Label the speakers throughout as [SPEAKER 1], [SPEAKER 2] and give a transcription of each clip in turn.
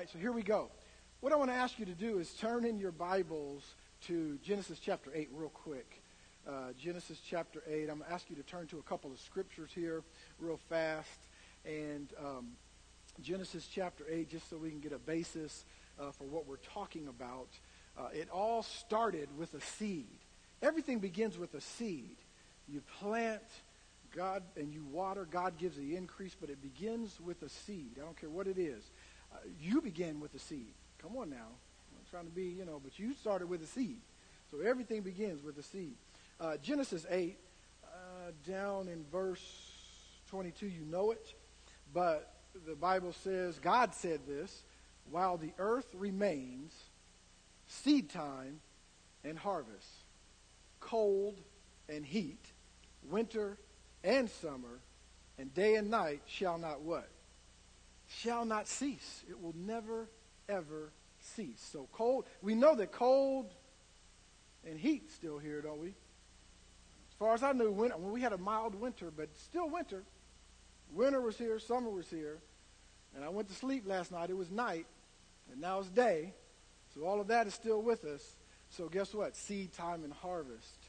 [SPEAKER 1] right, so here we go. What I want to ask you to do is turn in your Bibles to Genesis chapter 8 real quick. Uh, Genesis chapter 8. I'm going to ask you to turn to a couple of scriptures here real fast. And um, Genesis chapter 8, just so we can get a basis uh, for what we're talking about. Uh, it all started with a seed. Everything begins with a seed. You plant, God, and you water. God gives the increase, but it begins with a seed. I don't care what it is. Uh, you begin with a seed. Come on now. I'm trying to be, you know, but you started with a seed. So everything begins with a seed. Uh, Genesis 8, uh, down in verse 22, you know it. But the Bible says, God said this, while the earth remains, seed time and harvest, cold and heat, winter and summer, and day and night shall not what? Shall not cease. It will never, ever cease. So cold, we know that cold and heat still here, don't we? As far as I knew, winter, well, we had a mild winter, but still winter. Winter was here, summer was here. And I went to sleep last night. It was night, and now it's day. So all of that is still with us. So guess what? Seed time and harvest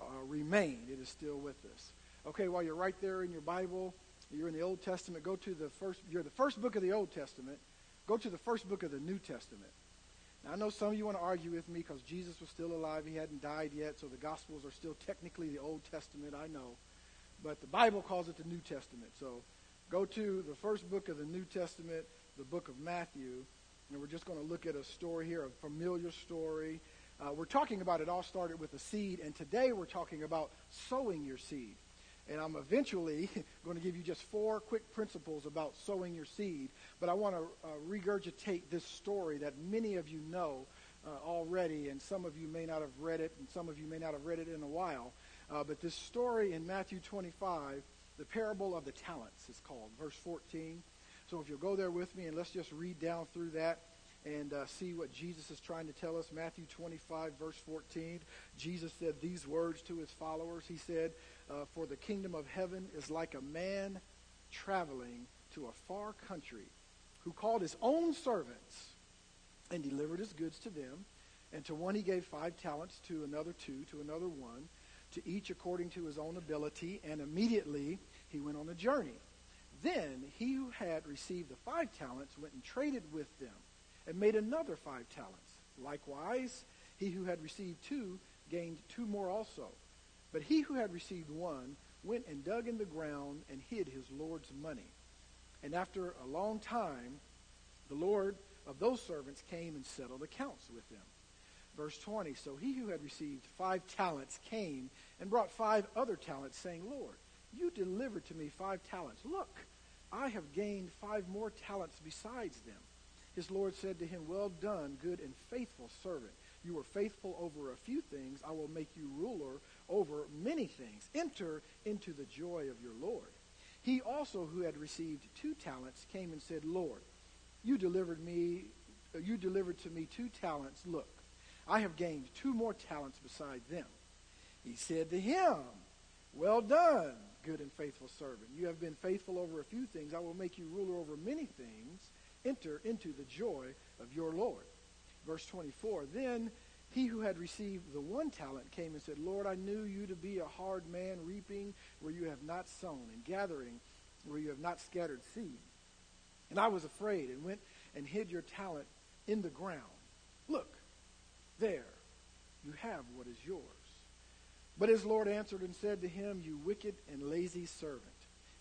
[SPEAKER 1] uh, remain. It is still with us. Okay, while you're right there in your Bible, you're in the Old Testament, go to the first, you're the first book of the Old Testament. Go to the first book of the New Testament. Now, I know some of you want to argue with me because Jesus was still alive. He hadn't died yet, so the Gospels are still technically the Old Testament, I know. But the Bible calls it the New Testament. So go to the first book of the New Testament, the book of Matthew, and we're just going to look at a story here, a familiar story. Uh, we're talking about it all started with a seed, and today we're talking about sowing your seed. And I'm eventually going to give you just four quick principles about sowing your seed. But I want to uh, regurgitate this story that many of you know uh, already, and some of you may not have read it, and some of you may not have read it in a while. Uh, but this story in Matthew 25, the parable of the talents is called, verse 14. So if you'll go there with me, and let's just read down through that and uh, see what Jesus is trying to tell us. Matthew 25, verse 14. Jesus said these words to his followers. He said, uh, For the kingdom of heaven is like a man traveling to a far country who called his own servants and delivered his goods to them. And to one he gave five talents, to another two, to another one, to each according to his own ability. And immediately he went on a journey. Then he who had received the five talents went and traded with them and made another five talents. Likewise, he who had received two gained two more also. But he who had received one went and dug in the ground and hid his Lord's money. And after a long time, the Lord of those servants came and settled accounts with them. Verse 20 So he who had received five talents came and brought five other talents, saying, Lord, you delivered to me five talents. Look, I have gained five more talents besides them. His Lord said to him, Well done, good and faithful servant. You were faithful over a few things. I will make you ruler over many things. Enter into the joy of your Lord. He also, who had received two talents, came and said, Lord, you delivered me, uh, you delivered to me two talents. Look, I have gained two more talents beside them. He said to him, Well done, good and faithful servant. You have been faithful over a few things. I will make you ruler over many things. Enter into the joy of your Lord. Verse 24 Then he who had received the one talent came and said, Lord, I knew you to be a hard man, reaping where you have not sown, and gathering where you have not scattered seed. And I was afraid and went and hid your talent in the ground. Look, there, you have what is yours. But his Lord answered and said to him, You wicked and lazy servant.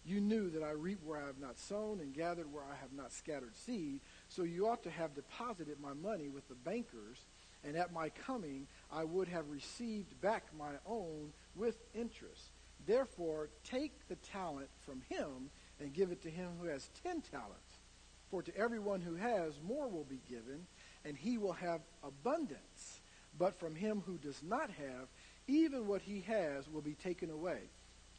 [SPEAKER 1] You knew that I reap where I have not sown and gathered where I have not scattered seed. So you ought to have deposited my money with the bankers, and at my coming I would have received back my own with interest. Therefore, take the talent from him and give it to him who has ten talents. For to everyone who has, more will be given, and he will have abundance. But from him who does not have, even what he has will be taken away.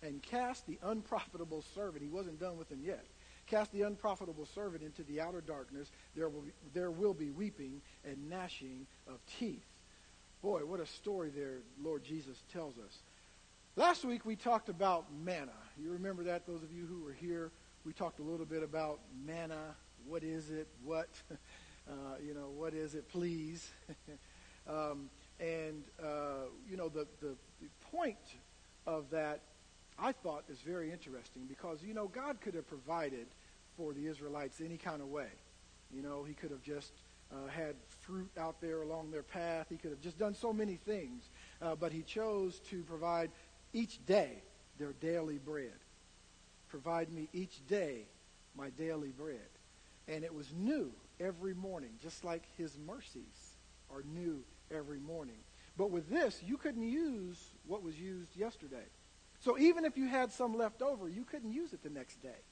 [SPEAKER 1] And cast the unprofitable servant, he wasn't done with him yet. Cast the unprofitable servant into the outer darkness. There will be, there will be weeping and gnashing of teeth. Boy, what a story there, Lord Jesus tells us. Last week we talked about manna. You remember that, those of you who were here? We talked a little bit about manna. What is it? What? Uh, you know, what is it, please? um, and, uh, you know, the, the, the point of that I thought is very interesting because, you know, God could have provided for the Israelites any kind of way. You know, he could have just uh, had fruit out there along their path. He could have just done so many things. Uh, but he chose to provide each day their daily bread. Provide me each day my daily bread. And it was new every morning, just like his mercies are new every morning. But with this, you couldn't use what was used yesterday. So even if you had some left over, you couldn't use it the next day.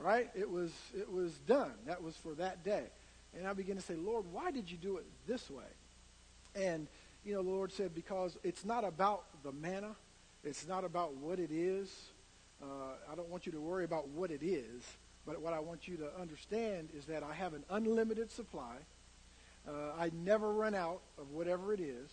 [SPEAKER 1] Right? It was it was done. That was for that day. And I began to say, Lord, why did you do it this way? And you know, the Lord said, because it's not about the manna. It's not about what it is. Uh, I don't want you to worry about what it is. But what I want you to understand is that I have an unlimited supply. Uh, I never run out of whatever it is.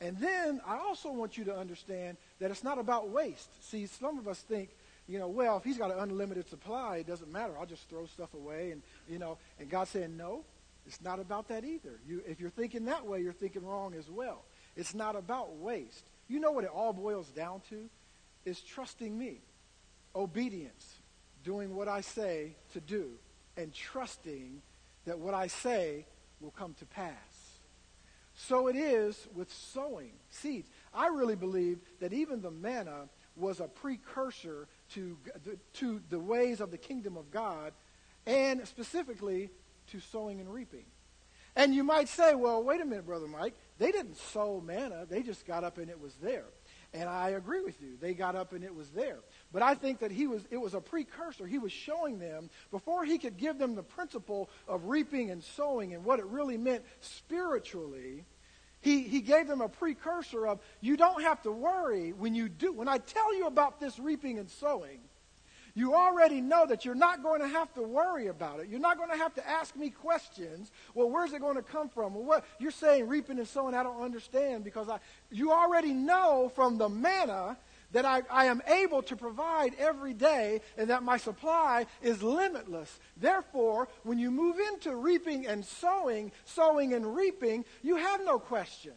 [SPEAKER 1] And then I also want you to understand that it's not about waste. See, some of us think, you know, well, if he's got an unlimited supply, it doesn't matter. I'll just throw stuff away. And, you know, and God's saying, no, it's not about that either. You, if you're thinking that way, you're thinking wrong as well. It's not about waste. You know what it all boils down to? Is trusting me. Obedience. Doing what I say to do. And trusting that what I say will come to pass. So it is with sowing seeds. I really believe that even the manna was a precursor to, to the ways of the kingdom of God and specifically to sowing and reaping. And you might say, well, wait a minute, Brother Mike. They didn't sow manna. They just got up and it was there. And I agree with you. They got up and it was there. But I think that he was it was a precursor. He was showing them before he could give them the principle of reaping and sowing and what it really meant spiritually. He, he gave them a precursor of you don't have to worry when you do. When I tell you about this reaping and sowing, you already know that you're not going to have to worry about it. You're not going to have to ask me questions. Well, where's it going to come from? Well, what you're saying reaping and sowing, I don't understand because I, you already know from the manna that I, I am able to provide every day and that my supply is limitless. Therefore, when you move into reaping and sowing, sowing and reaping, you have no questions.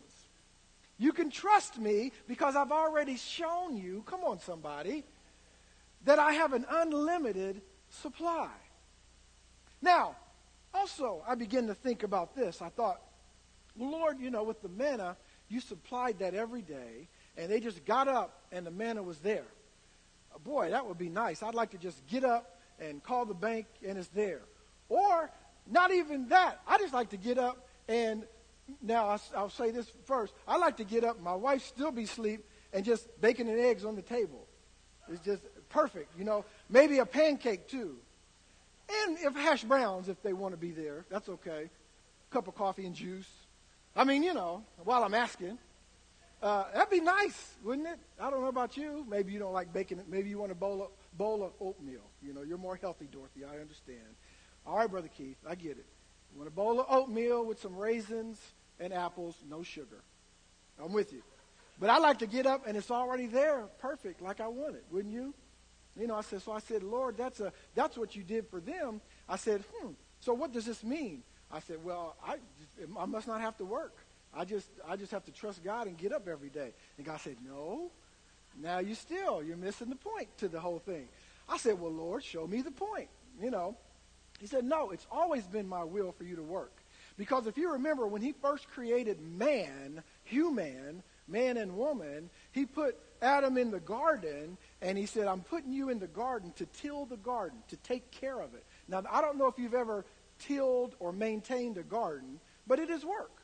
[SPEAKER 1] You can trust me because I've already shown you, come on, somebody, that I have an unlimited supply. Now, also, I begin to think about this. I thought, Lord, you know, with the manna, you supplied that every day, and they just got up and the manna was there. Boy, that would be nice. I'd like to just get up and call the bank and it's there. Or, not even that. I just like to get up and now I'll, say this first. I like to get up, my wife still be asleep, and just bacon and eggs on the table. It's just perfect, you know. Maybe a pancake too. And if hash browns, if they want to be there, that's okay. Cup of coffee and juice. I mean, you know, while I'm asking. Uh, that'd be nice, wouldn't it? I don't know about you. Maybe you don't like bacon. Maybe you want a bowl of, bowl of oatmeal. You know, you're more healthy, Dorothy. I understand. All right, Brother Keith, I get it. You want a bowl of oatmeal with some raisins and apples, no sugar. I'm with you. But I like to get up and it's already there, perfect, like I want it, wouldn't you? You know, I said, so I said, Lord, that's a that's what you did for them. I said, hmm. So what does this mean? I said, well, I I must not have to work. I just I just have to trust God and get up every day. And God said, no. Now you still you're missing the point to the whole thing. I said, well, Lord, show me the point. You know. He said, no. It's always been my will for you to work. Because if you remember, when he first created man, human, man and woman, he put Adam in the garden and he said, I'm putting you in the garden to till the garden, to take care of it. Now, I don't know if you've ever tilled or maintained a garden, but it is work.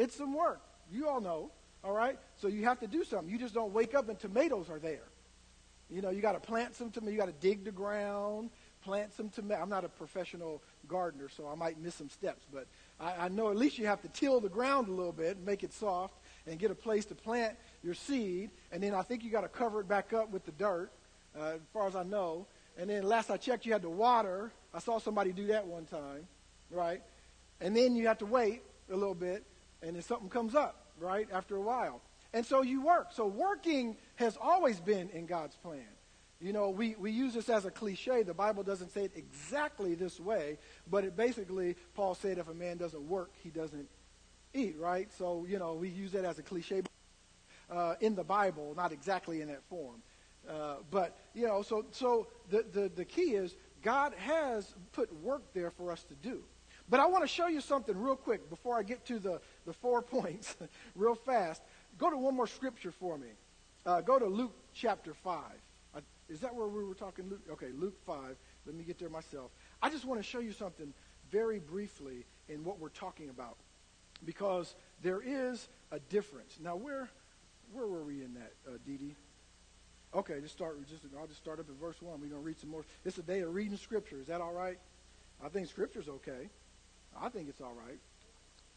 [SPEAKER 1] It's some work. You all know, all right? So you have to do something. You just don't wake up and tomatoes are there. You know, you got to plant some tomatoes. You got to dig the ground, plant some tomatoes. I'm not a professional gardener, so I might miss some steps, but I, I know at least you have to till the ground a little bit and make it soft and get a place to plant your seed, and then I think you got to cover it back up with the dirt, uh, as far as I know. And then last I checked, you had to water. I saw somebody do that one time, right? And then you have to wait a little bit, and then something comes up, right, after a while. And so you work. So working has always been in God's plan. You know, we, we use this as a cliche. The Bible doesn't say it exactly this way, but it basically, Paul said if a man doesn't work, he doesn't eat, right? So, you know, we use that as a cliche uh, in the Bible, not exactly in that form. Uh, but, you know, so, so the, the, the key is God has put work there for us to do. But I want to show you something real quick before I get to the, the four points real fast. Go to one more scripture for me. Uh, go to Luke chapter 5. Is that where we were talking? Luke? Okay, Luke 5. Let me get there myself. I just want to show you something very briefly in what we're talking about because there is a difference. Now, where where were we in that, uh, Dee Dee? Okay, just start. Just I'll just start up at verse one. We're gonna read some more. It's a day of reading Scripture. Is that all right? I think Scripture's okay. I think it's all right.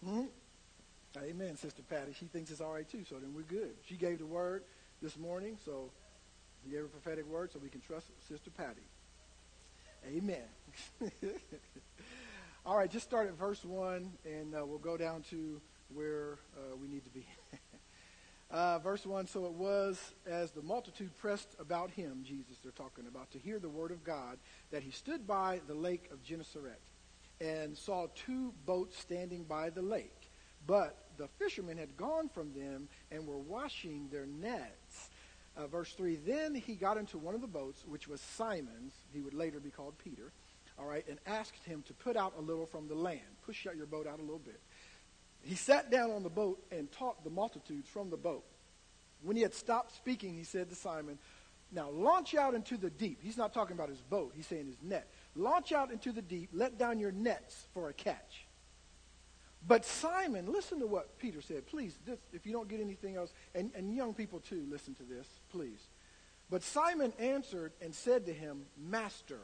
[SPEAKER 1] Hmm? Amen, Sister Patty. She thinks it's all right too. So then we're good. She gave the word this morning, so he gave a prophetic word so we can trust Sister Patty. Amen. All right, just start at verse 1, and uh, we'll go down to where uh, we need to be. uh, verse 1 So it was as the multitude pressed about him, Jesus, they're talking about, to hear the word of God, that he stood by the lake of Gennesaret and saw two boats standing by the lake. But the fishermen had gone from them and were washing their nets. Uh, verse 3 Then he got into one of the boats, which was Simon's. He would later be called Peter. All right, and asked him to put out a little from the land. Push out your boat out a little bit. He sat down on the boat and taught the multitudes from the boat. When he had stopped speaking, he said to Simon, Now launch out into the deep. He's not talking about his boat, he's saying his net. Launch out into the deep, let down your nets for a catch. But Simon, listen to what Peter said. Please, this, if you don't get anything else, and, and young people too, listen to this, please. But Simon answered and said to him, Master.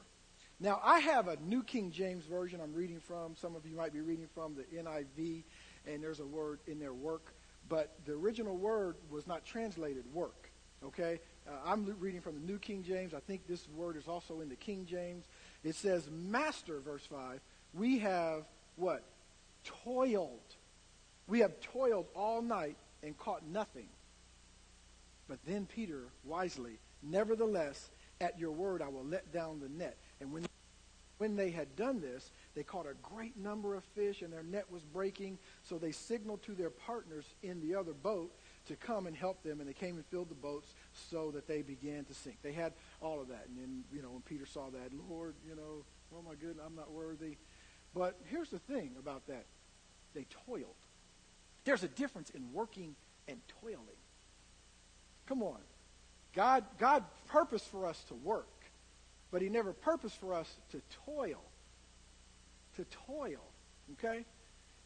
[SPEAKER 1] Now, I have a New King James Version I'm reading from. Some of you might be reading from the NIV, and there's a word in there, work. But the original word was not translated work. Okay? Uh, I'm reading from the New King James. I think this word is also in the King James. It says, Master, verse 5. We have what? toiled. We have toiled all night and caught nothing. But then Peter wisely, nevertheless, at your word I will let down the net. And when, when they had done this, they caught a great number of fish, and their net was breaking. So they signaled to their partners in the other boat to come and help them, and they came and filled the boats so that they began to sink. They had all of that. And then, you know, when Peter saw that, Lord, you know, oh my goodness, I'm not worthy. But here's the thing about that they toiled. There's a difference in working and toiling. Come on. God, God purposed for us to work, but he never purposed for us to toil. To toil. Okay?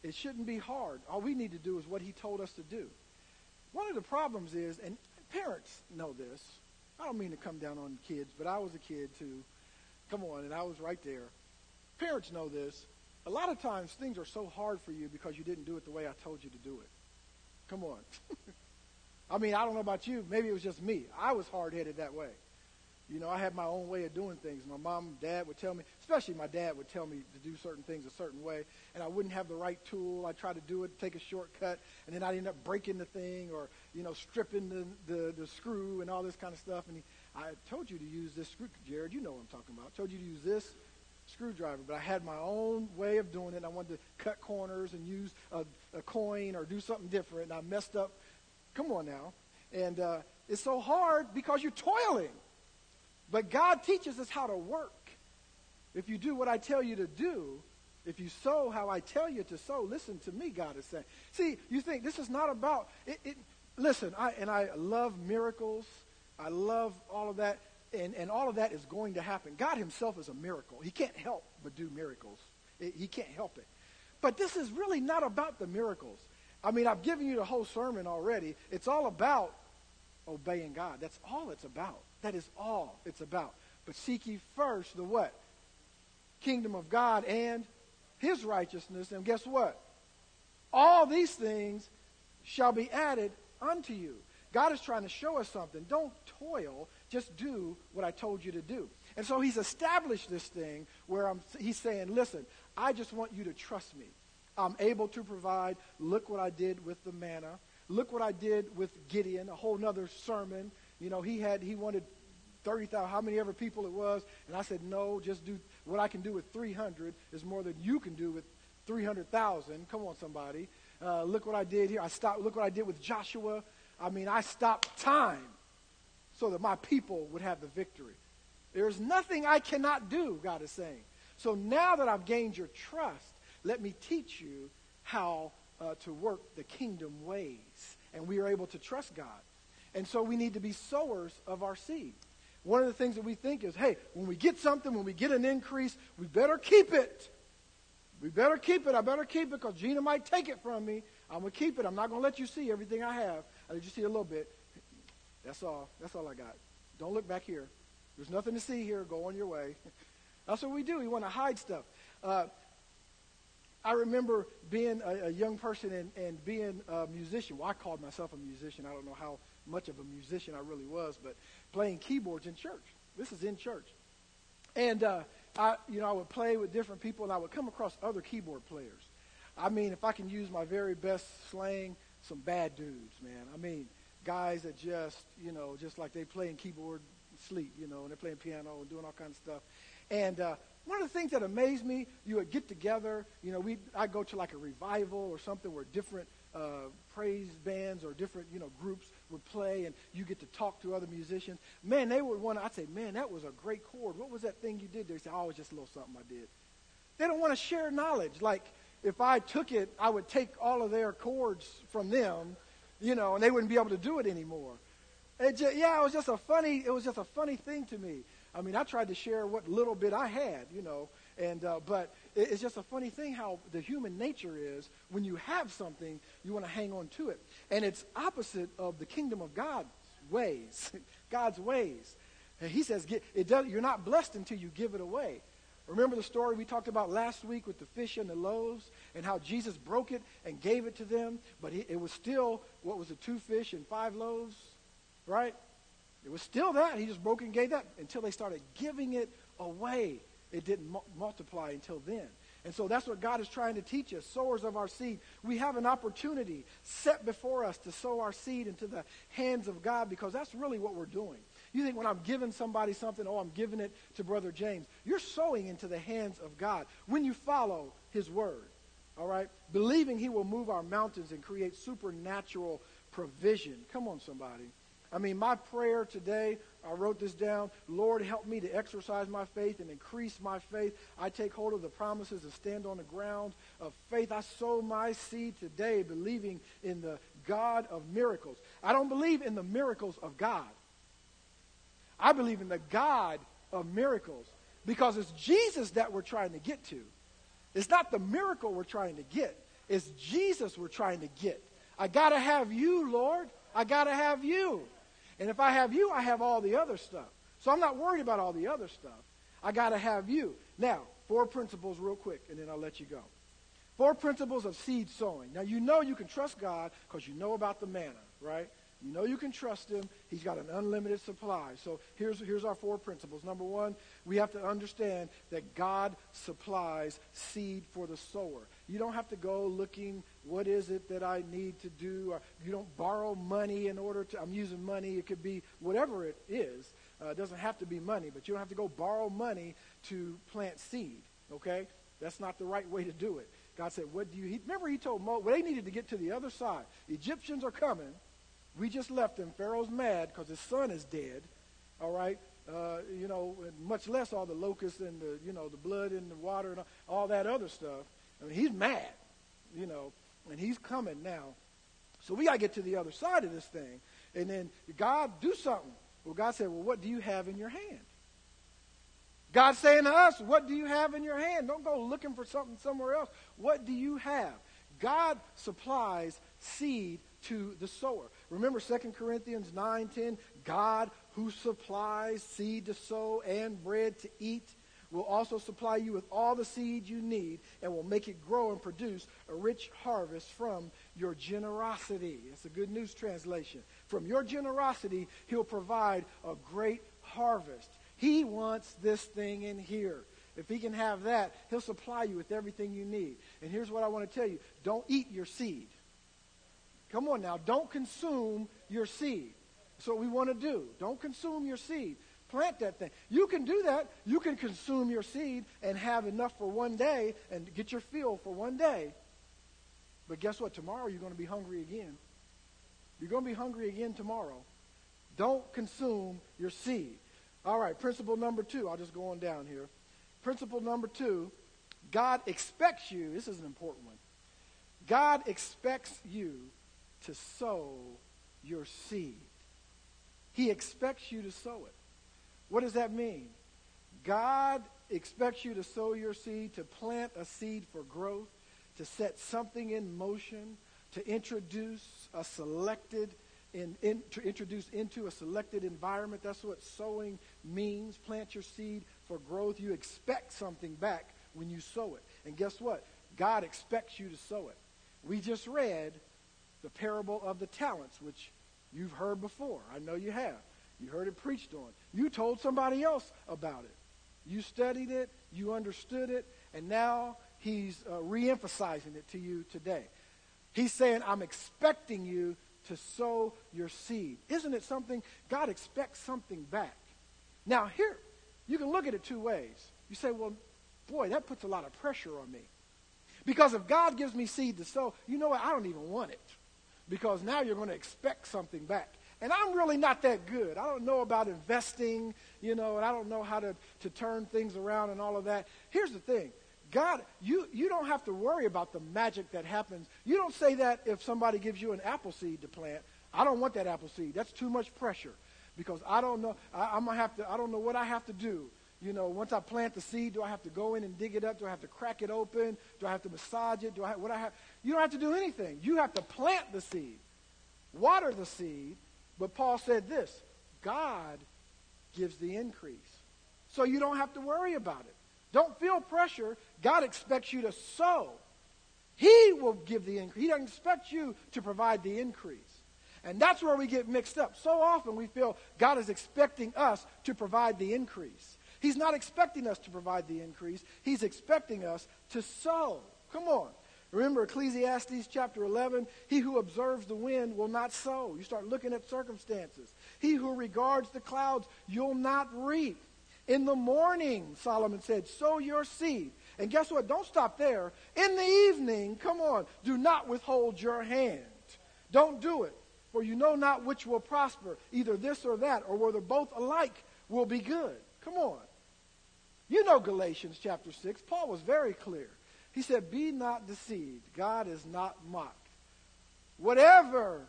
[SPEAKER 1] It shouldn't be hard. All we need to do is what he told us to do. One of the problems is, and parents know this, I don't mean to come down on kids, but I was a kid too. Come on, and I was right there. Parents know this a lot of times things are so hard for you because you didn't do it the way I told you to do it. Come on. I mean, I don't know about you. Maybe it was just me. I was hard headed that way. You know, I had my own way of doing things. My mom and dad would tell me, especially my dad would tell me to do certain things a certain way, and I wouldn't have the right tool. I'd try to do it, take a shortcut, and then I'd end up breaking the thing or, you know, stripping the, the, the screw and all this kind of stuff. And he, I told you to use this screw, Jared. You know what I'm talking about. I told you to use this screwdriver, but I had my own way of doing it. and I wanted to cut corners and use a, a coin or do something different, and I messed up. Come on now. And uh, it's so hard because you're toiling. But God teaches us how to work. If you do what I tell you to do, if you sow how I tell you to sow, listen to me, God is saying. See, you think this is not about it. it listen, I and I love miracles. I love all of that and, and all of that is going to happen. God himself is a miracle. He can't help but do miracles. He can't help it. But this is really not about the miracles. I mean, I've given you the whole sermon already. It's all about obeying God. That's all it's about. That is all it's about. But seek ye first the what? Kingdom of God and his righteousness. And guess what? All these things shall be added unto you. God is trying to show us something. Don't toil just do what I told you to do. And so he's established this thing where I'm, he's saying, listen, I just want you to trust me. I'm able to provide. Look what I did with the manna. Look what I did with Gideon, a whole nother sermon. You know, he had he wanted 30,000, how many ever people it was. And I said, no, just do what I can do with 300 is more than you can do with 300,000. Come on, somebody. Uh, look what I did here. I stopped. Look what I did with Joshua. I mean, I stopped time so that my people would have the victory. There's nothing I cannot do, God is saying. So now that I've gained your trust, let me teach you how uh, to work the kingdom ways. And we are able to trust God. And so we need to be sowers of our seed. One of the things that we think is, hey, when we get something, when we get an increase, we better keep it. We better keep it. I better keep it because Gina might take it from me. I'm going to keep it. I'm not going to let you see everything I have. I'll let you see a little bit. That's all. That's all I got. Don't look back here. There's nothing to see here. Go on your way. That's what we do. We want to hide stuff. Uh, I remember being a, a young person and, and, being a musician. Well, I called myself a musician. I don't know how much of a musician I really was, but playing keyboards in church. This is in church. And, uh, I, you know, I would play with different people, and I would come across other keyboard players. I mean, if I can use my very best slang, some bad dudes, man. I mean, guys that just, you know, just like they playing keyboard sleep, you know, and they're playing piano and doing all kinds of stuff. And uh, one of the things that amazed me, you would get together, you know, we I go to like a revival or something where different uh, praise bands or different, you know, groups would play and you get to talk to other musicians. Man, they would want to, I'd say, man, that was a great chord. What was that thing you did? They say, oh, it was just a little something I did. They don't want to share knowledge. Like, if I took it, I would take all of their chords from them, you know, and they wouldn't be able to do it anymore. It just, yeah, it was just a funny, it was just a funny thing to me. I mean, I tried to share what little bit I had, you know, and uh, but it's just a funny thing how the human nature is. When you have something, you want to hang on to it, and it's opposite of the kingdom of God's ways. God's ways. And he says, it does, you're not blessed until you give it away. Remember the story we talked about last week with the fish and the loaves and how Jesus broke it and gave it to them, but it was still, what was it, two fish and five loaves, right? It was still that. He just broke and gave that until they started giving it away. It didn't mu- multiply until then. And so that's what God is trying to teach us, sowers of our seed. We have an opportunity set before us to sow our seed into the hands of God because that's really what we're doing. You think when I'm giving somebody something, oh, I'm giving it to Brother James. You're sowing into the hands of God when you follow his word. All right? Believing he will move our mountains and create supernatural provision. Come on, somebody. I mean, my prayer today, I wrote this down. Lord, help me to exercise my faith and increase my faith. I take hold of the promises and stand on the ground of faith. I sow my seed today believing in the God of miracles. I don't believe in the miracles of God. I believe in the God of miracles because it's Jesus that we're trying to get to. It's not the miracle we're trying to get. It's Jesus we're trying to get. I got to have you, Lord. I got to have you. And if I have you, I have all the other stuff. So I'm not worried about all the other stuff. I got to have you. Now, four principles real quick, and then I'll let you go. Four principles of seed sowing. Now, you know you can trust God because you know about the manna, right? You know you can trust him. He's got an unlimited supply. So here's, here's our four principles. Number one, we have to understand that God supplies seed for the sower. You don't have to go looking, what is it that I need to do? You don't borrow money in order to, I'm using money. It could be whatever it is. Uh, it doesn't have to be money, but you don't have to go borrow money to plant seed. Okay? That's not the right way to do it. God said, what do you, he, remember he told Moses, well, they needed to get to the other side. Egyptians are coming. We just left him. Pharaoh's mad because his son is dead. All right. Uh, you know, much less all the locusts and the, you know, the blood and the water and all that other stuff. I mean, he's mad, you know, and he's coming now. So we got to get to the other side of this thing. And then God, do something. Well, God said, well, what do you have in your hand? God's saying to us, what do you have in your hand? Don't go looking for something somewhere else. What do you have? God supplies seed to the sower. Remember 2 Corinthians 9:10, God who supplies seed to sow and bread to eat will also supply you with all the seed you need and will make it grow and produce a rich harvest from your generosity. It's a good news translation. From your generosity, he'll provide a great harvest. He wants this thing in here. If he can have that, he'll supply you with everything you need. And here's what I want to tell you. Don't eat your seed. Come on now. Don't consume your seed. That's what we want to do. Don't consume your seed. plant that thing. You can do that. You can consume your seed and have enough for one day and get your fill for one day. But guess what? Tomorrow you're going to be hungry again. You're going to be hungry again tomorrow. Don't consume your seed. All right, principle number two. I'll just go on down here. Principle number two God expects you, this is an important one. God expects you to sow your seed. He expects you to sow it. What does that mean? God expects you to sow your seed, to plant a seed for growth, to set something in motion, to introduce a selected in, in, to introduce into a selected environment. That's what sowing means. Plant your seed for growth. You expect something back when you sow it. And guess what? God expects you to sow it. We just read the parable of the talents, which you've heard before. I know you have. You heard it preached on. You told somebody else about it. You studied it, you understood it, and now he's uh, re-emphasizing it to you today. He's saying, I'm expecting you to sow your seed. Isn't it something? God expects something back. Now, here, you can look at it two ways. You say, well, boy, that puts a lot of pressure on me. Because if God gives me seed to sow, you know what? I don't even want it. Because now you're going to expect something back. And I'm really not that good. I don't know about investing, you know, and I don't know how to, to turn things around and all of that. Here's the thing God, you, you don't have to worry about the magic that happens. You don't say that if somebody gives you an apple seed to plant. I don't want that apple seed. That's too much pressure because I don't know. I, am gonna have to. I don't know what I have to do. You know, once I plant the seed, do I have to go in and dig it up? Do I have to crack it open? Do I have to massage it? Do I? What I have? You don't have to do anything. You have to plant the seed, water the seed. But Paul said this: God gives the increase, so you don't have to worry about it. Don't feel pressure. God expects you to sow. He will give the increase. He doesn't expect you to provide the increase. And that's where we get mixed up. So often we feel God is expecting us to provide the increase. He's not expecting us to provide the increase. He's expecting us to sow. Come on. Remember Ecclesiastes chapter 11? He who observes the wind will not sow. You start looking at circumstances. He who regards the clouds, you'll not reap. In the morning, Solomon said, sow your seed. And guess what? Don't stop there. In the evening, come on, do not withhold your hand. Don't do it. For you know not which will prosper, either this or that, or whether both alike will be good. Come on. You know Galatians chapter 6. Paul was very clear. He said, Be not deceived. God is not mocked. Whatever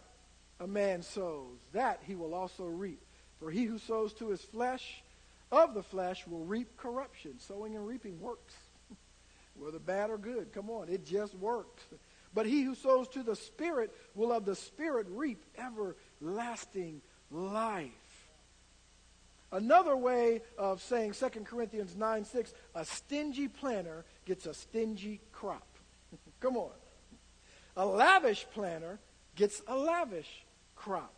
[SPEAKER 1] a man sows, that he will also reap. For he who sows to his flesh, of the flesh will reap corruption. Sowing and reaping works. Whether bad or good, come on, it just works. But he who sows to the Spirit will of the Spirit reap everlasting life. Another way of saying 2 Corinthians 9 6, a stingy planter gets a stingy crop. Come on. A lavish planter gets a lavish crop.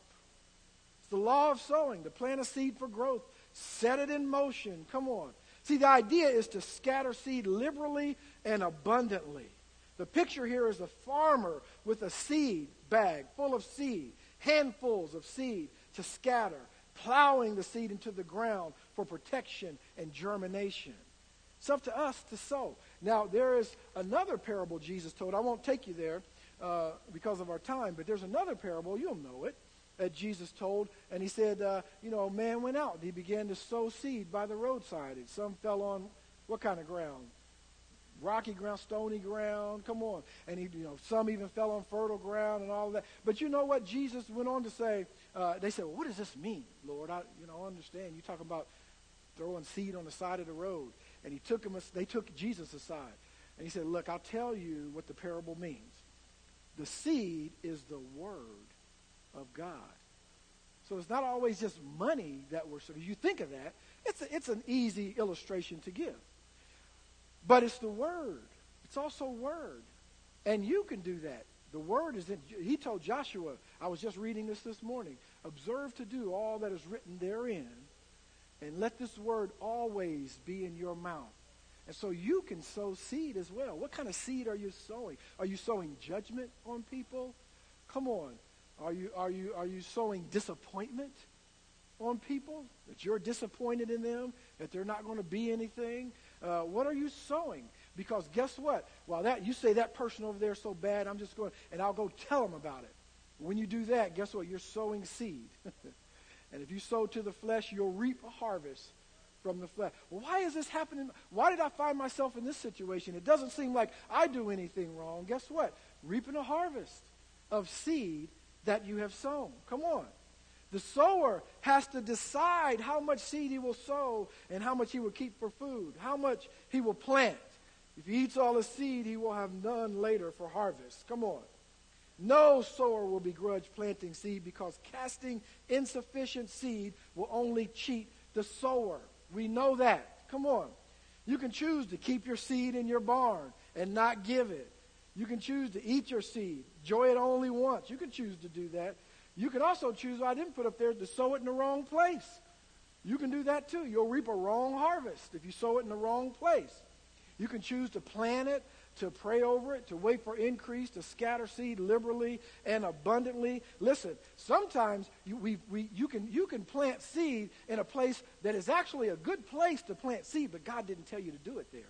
[SPEAKER 1] It's the law of sowing, to plant a seed for growth Set it in motion. Come on. See, the idea is to scatter seed liberally and abundantly. The picture here is a farmer with a seed bag full of seed, handfuls of seed to scatter, plowing the seed into the ground for protection and germination. It's up to us to sow. Now, there is another parable Jesus told. I won't take you there uh, because of our time, but there's another parable. You'll know it that Jesus told. And he said, uh, you know, a man went out and he began to sow seed by the roadside. And some fell on what kind of ground? Rocky ground, stony ground. Come on. And he, you know, some even fell on fertile ground and all that. But you know what? Jesus went on to say, uh, they said, well, what does this mean, Lord? I, you know, understand. You talk about throwing seed on the side of the road. And he took him, they took Jesus aside. And he said, look, I'll tell you what the parable means. The seed is the word of God. So it's not always just money that we're serving. You think of that, it's, a, it's an easy illustration to give. But it's the Word. It's also Word. And you can do that. The Word is in, he told Joshua, I was just reading this this morning, observe to do all that is written therein, and let this Word always be in your mouth. And so you can sow seed as well. What kind of seed are you sowing? Are you sowing judgment on people? Come on. Are you, are you, are you sowing disappointment? on people, that you're disappointed in them, that they're not going to be anything? Uh, what are you sowing? Because guess what? While that you say that person over there is so bad, I'm just going and I'll go tell them about it. When you do that, guess what? You're sowing seed. and if you sow to the flesh, you'll reap a harvest from the flesh. Well, why is this happening? Why did I find myself in this situation? It doesn't seem like I do anything wrong. Guess what? Reaping a harvest of seed that you have sown. Come on. The sower has to decide how much seed he will sow and how much he will keep for food, how much he will plant. If he eats all the seed, he will have none later for harvest. Come on. No sower will begrudge planting seed because casting insufficient seed will only cheat the sower. We know that. Come on. You can choose to keep your seed in your barn and not give it. You can choose to eat your seed, joy it only once. You can choose to do that. You can also choose, I didn't put up there, to sow it in the wrong place. You can do that too. You'll reap a wrong harvest if you sow it in the wrong place. You can choose to plant it, to pray over it, to wait for increase, to scatter seed liberally and abundantly. Listen, sometimes you, we, we, you, can, you can plant seed in a place that is actually a good place to plant seed, but God didn't tell you to do it there.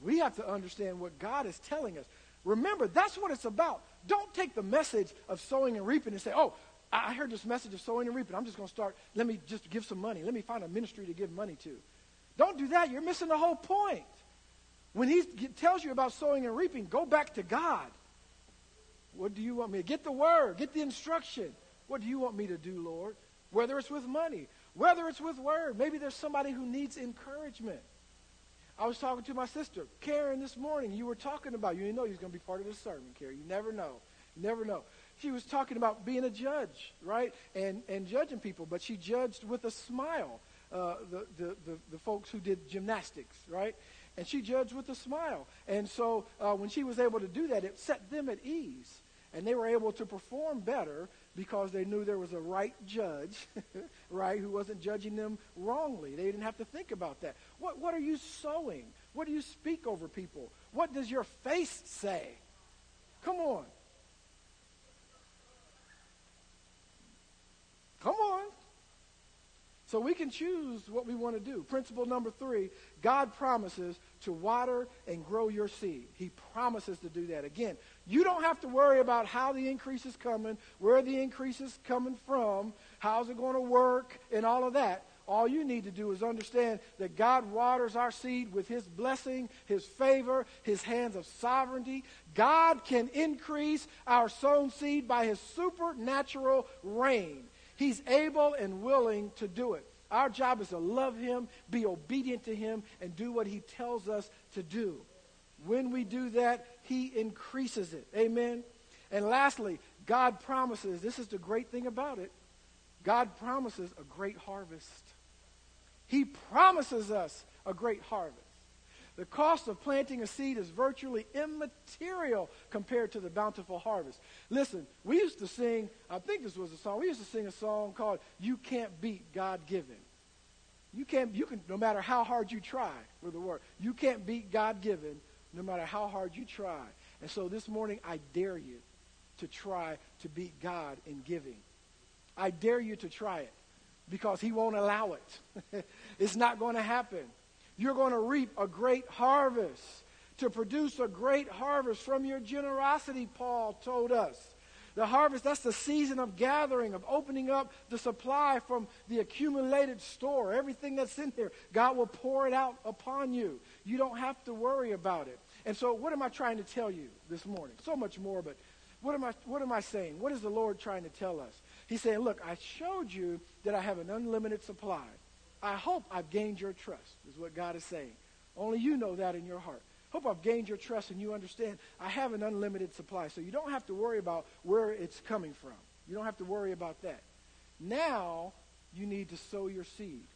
[SPEAKER 1] We have to understand what God is telling us. Remember, that's what it's about. Don't take the message of sowing and reaping and say, oh, I heard this message of sowing and reaping. I'm just going to start, let me just give some money. Let me find a ministry to give money to. Don't do that. You're missing the whole point. When he tells you about sowing and reaping, go back to God. What do you want me to get the word, get the instruction? What do you want me to do, Lord? Whether it's with money, whether it's with word, maybe there's somebody who needs encouragement. I was talking to my sister, Karen, this morning. You were talking about, you didn't know he was going to be part of this sermon, Karen. You never know. You never know. She was talking about being a judge, right? And, and judging people, but she judged with a smile uh, the, the, the, the folks who did gymnastics, right? And she judged with a smile. And so uh, when she was able to do that, it set them at ease. And they were able to perform better because they knew there was a right judge, right, who wasn't judging them wrongly. They didn't have to think about that. What, what are you sowing? What do you speak over people? What does your face say? Come on. Come on. So we can choose what we want to do. Principle number three God promises to water and grow your seed. He promises to do that. Again, you don't have to worry about how the increase is coming, where the increase is coming from, how's it going to work, and all of that. All you need to do is understand that God waters our seed with His blessing, His favor, His hands of sovereignty. God can increase our sown seed by His supernatural rain. He's able and willing to do it. Our job is to love Him, be obedient to Him, and do what He tells us to do. When we do that, He increases it. Amen. And lastly, God promises this is the great thing about it God promises a great harvest. He promises us a great harvest. The cost of planting a seed is virtually immaterial compared to the bountiful harvest. Listen, we used to sing, I think this was a song, we used to sing a song called You Can't Beat God Giving. You can't, you can, no matter how hard you try with the word, you can't beat God given no matter how hard you try. And so this morning, I dare you to try to beat God in giving. I dare you to try it because he won't allow it. it's not going to happen. You're going to reap a great harvest. To produce a great harvest from your generosity, Paul told us. The harvest, that's the season of gathering, of opening up the supply from the accumulated store. Everything that's in there, God will pour it out upon you. You don't have to worry about it. And so, what am I trying to tell you this morning? So much more, but what am I, what am I saying? What is the Lord trying to tell us? He's saying, Look, I showed you that I have an unlimited supply. I hope I've gained your trust, is what God is saying. Only you know that in your heart. Hope I've gained your trust and you understand I have an unlimited supply. So you don't have to worry about where it's coming from. You don't have to worry about that. Now you need to sow your seed.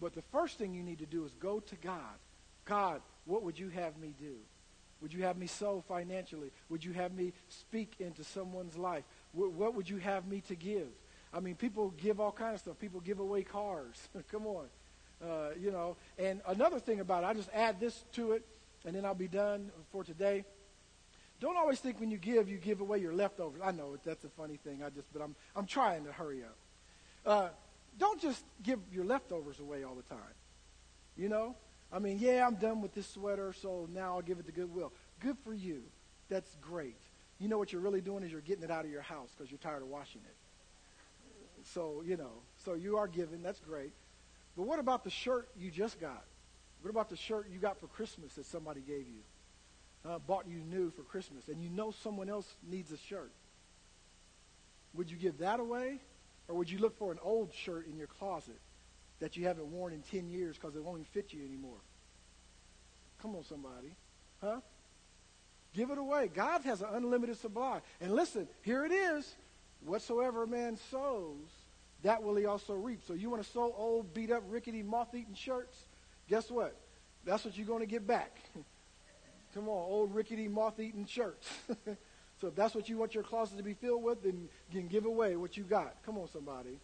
[SPEAKER 1] But the first thing you need to do is go to God. God, what would you have me do? Would you have me sow financially? Would you have me speak into someone's life? What would you have me to give? I mean, people give all kinds of stuff. People give away cars. Come on. Uh, you know, and another thing about it, I just add this to it, and then I'll be done for today. don't always think when you give, you give away your leftovers. I know that's a funny thing. I just, but I'm, I'm trying to hurry up. Uh, don't just give your leftovers away all the time. You know? I mean, yeah, I'm done with this sweater, so now I'll give it to Goodwill. Good for you. That's great. You know what you're really doing is you're getting it out of your house because you're tired of washing it. So, you know, so you are giving. That's great. But what about the shirt you just got? What about the shirt you got for Christmas that somebody gave you? Uh, bought you new for Christmas, and you know someone else needs a shirt. Would you give that away? Or would you look for an old shirt in your closet that you haven't worn in 10 years because it won't even fit you anymore? Come on, somebody. Huh? Give it away. God has an unlimited supply. And listen, here it is. Whatsoever a man sows, that will he also reap. So you want to sow old, beat up, rickety, moth eaten shirts? Guess what? That's what you're going to get back. Come on, old, rickety, moth eaten shirts. so if that's what you want your closet to be filled with, then you can give away what you got. Come on, somebody.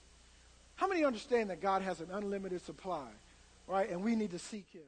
[SPEAKER 1] How many understand that God has an unlimited supply, right? And we need to seek him?